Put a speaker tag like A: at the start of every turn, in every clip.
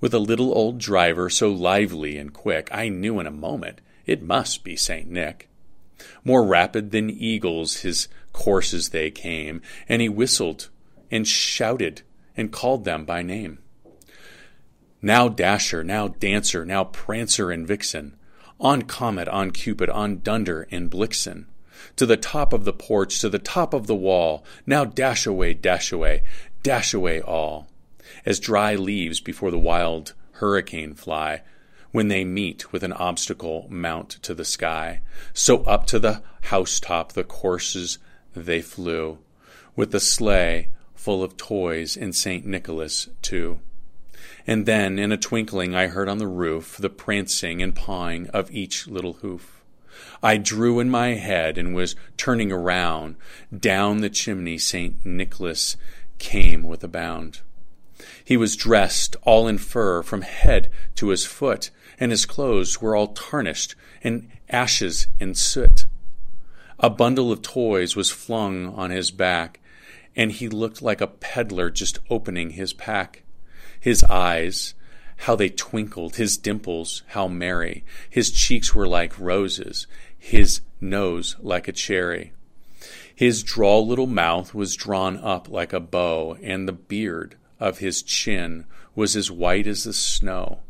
A: with a little old driver so lively and quick, I knew in a moment it must be St. Nick. More rapid than eagles his courses they came, and he whistled and shouted and called them by name. Now Dasher, now Dancer, now Prancer and Vixen, on Comet, on Cupid, on Dunder and Blixen, to the top of the porch, to the top of the wall, now dash away, dash away, dash away all as dry leaves before the wild hurricane fly, when they meet with an obstacle mount to the sky. So up to the housetop the courses they flew, with the sleigh full of toys and St. Nicholas too. And then in a twinkling I heard on the roof the prancing and pawing of each little hoof. I drew in my head and was turning around. Down the chimney St. Nicholas came with a bound. He was dressed all in fur from head to his foot, and his clothes were all tarnished and ashes and soot. A bundle of toys was flung on his back, and he looked like a peddler just opening his pack. His eyes, how they twinkled, his dimples, how merry. His cheeks were like roses, his nose like a cherry. His droll little mouth was drawn up like a bow, and the beard of his chin was as white as the snow.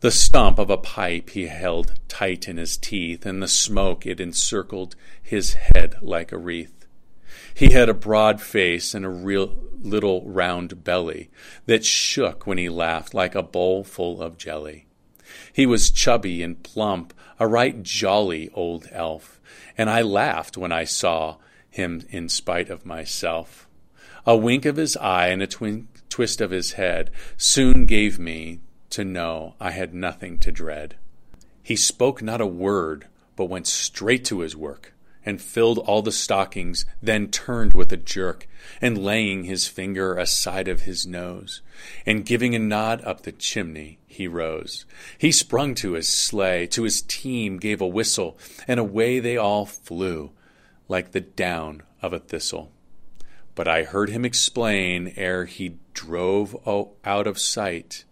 A: The stump of a pipe he held tight in his teeth, and the smoke it encircled his head like a wreath. He had a broad face and a real little round belly that shook when he laughed like a bowl full of jelly. He was chubby and plump, a right jolly old elf, and I laughed when I saw him in spite of myself. A wink of his eye and a twin- twist of his head soon gave me to know I had nothing to dread. He spoke not a word, but went straight to his work, and filled all the stockings, then turned with a jerk, and laying his finger aside of his nose, and giving a nod up the chimney, he rose. He sprung to his sleigh, to his team gave a whistle, and away they all flew, like the down of a thistle but I heard him explain ere he drove out of sight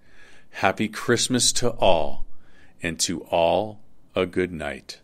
A: Happy Christmas to all, and to all a good night.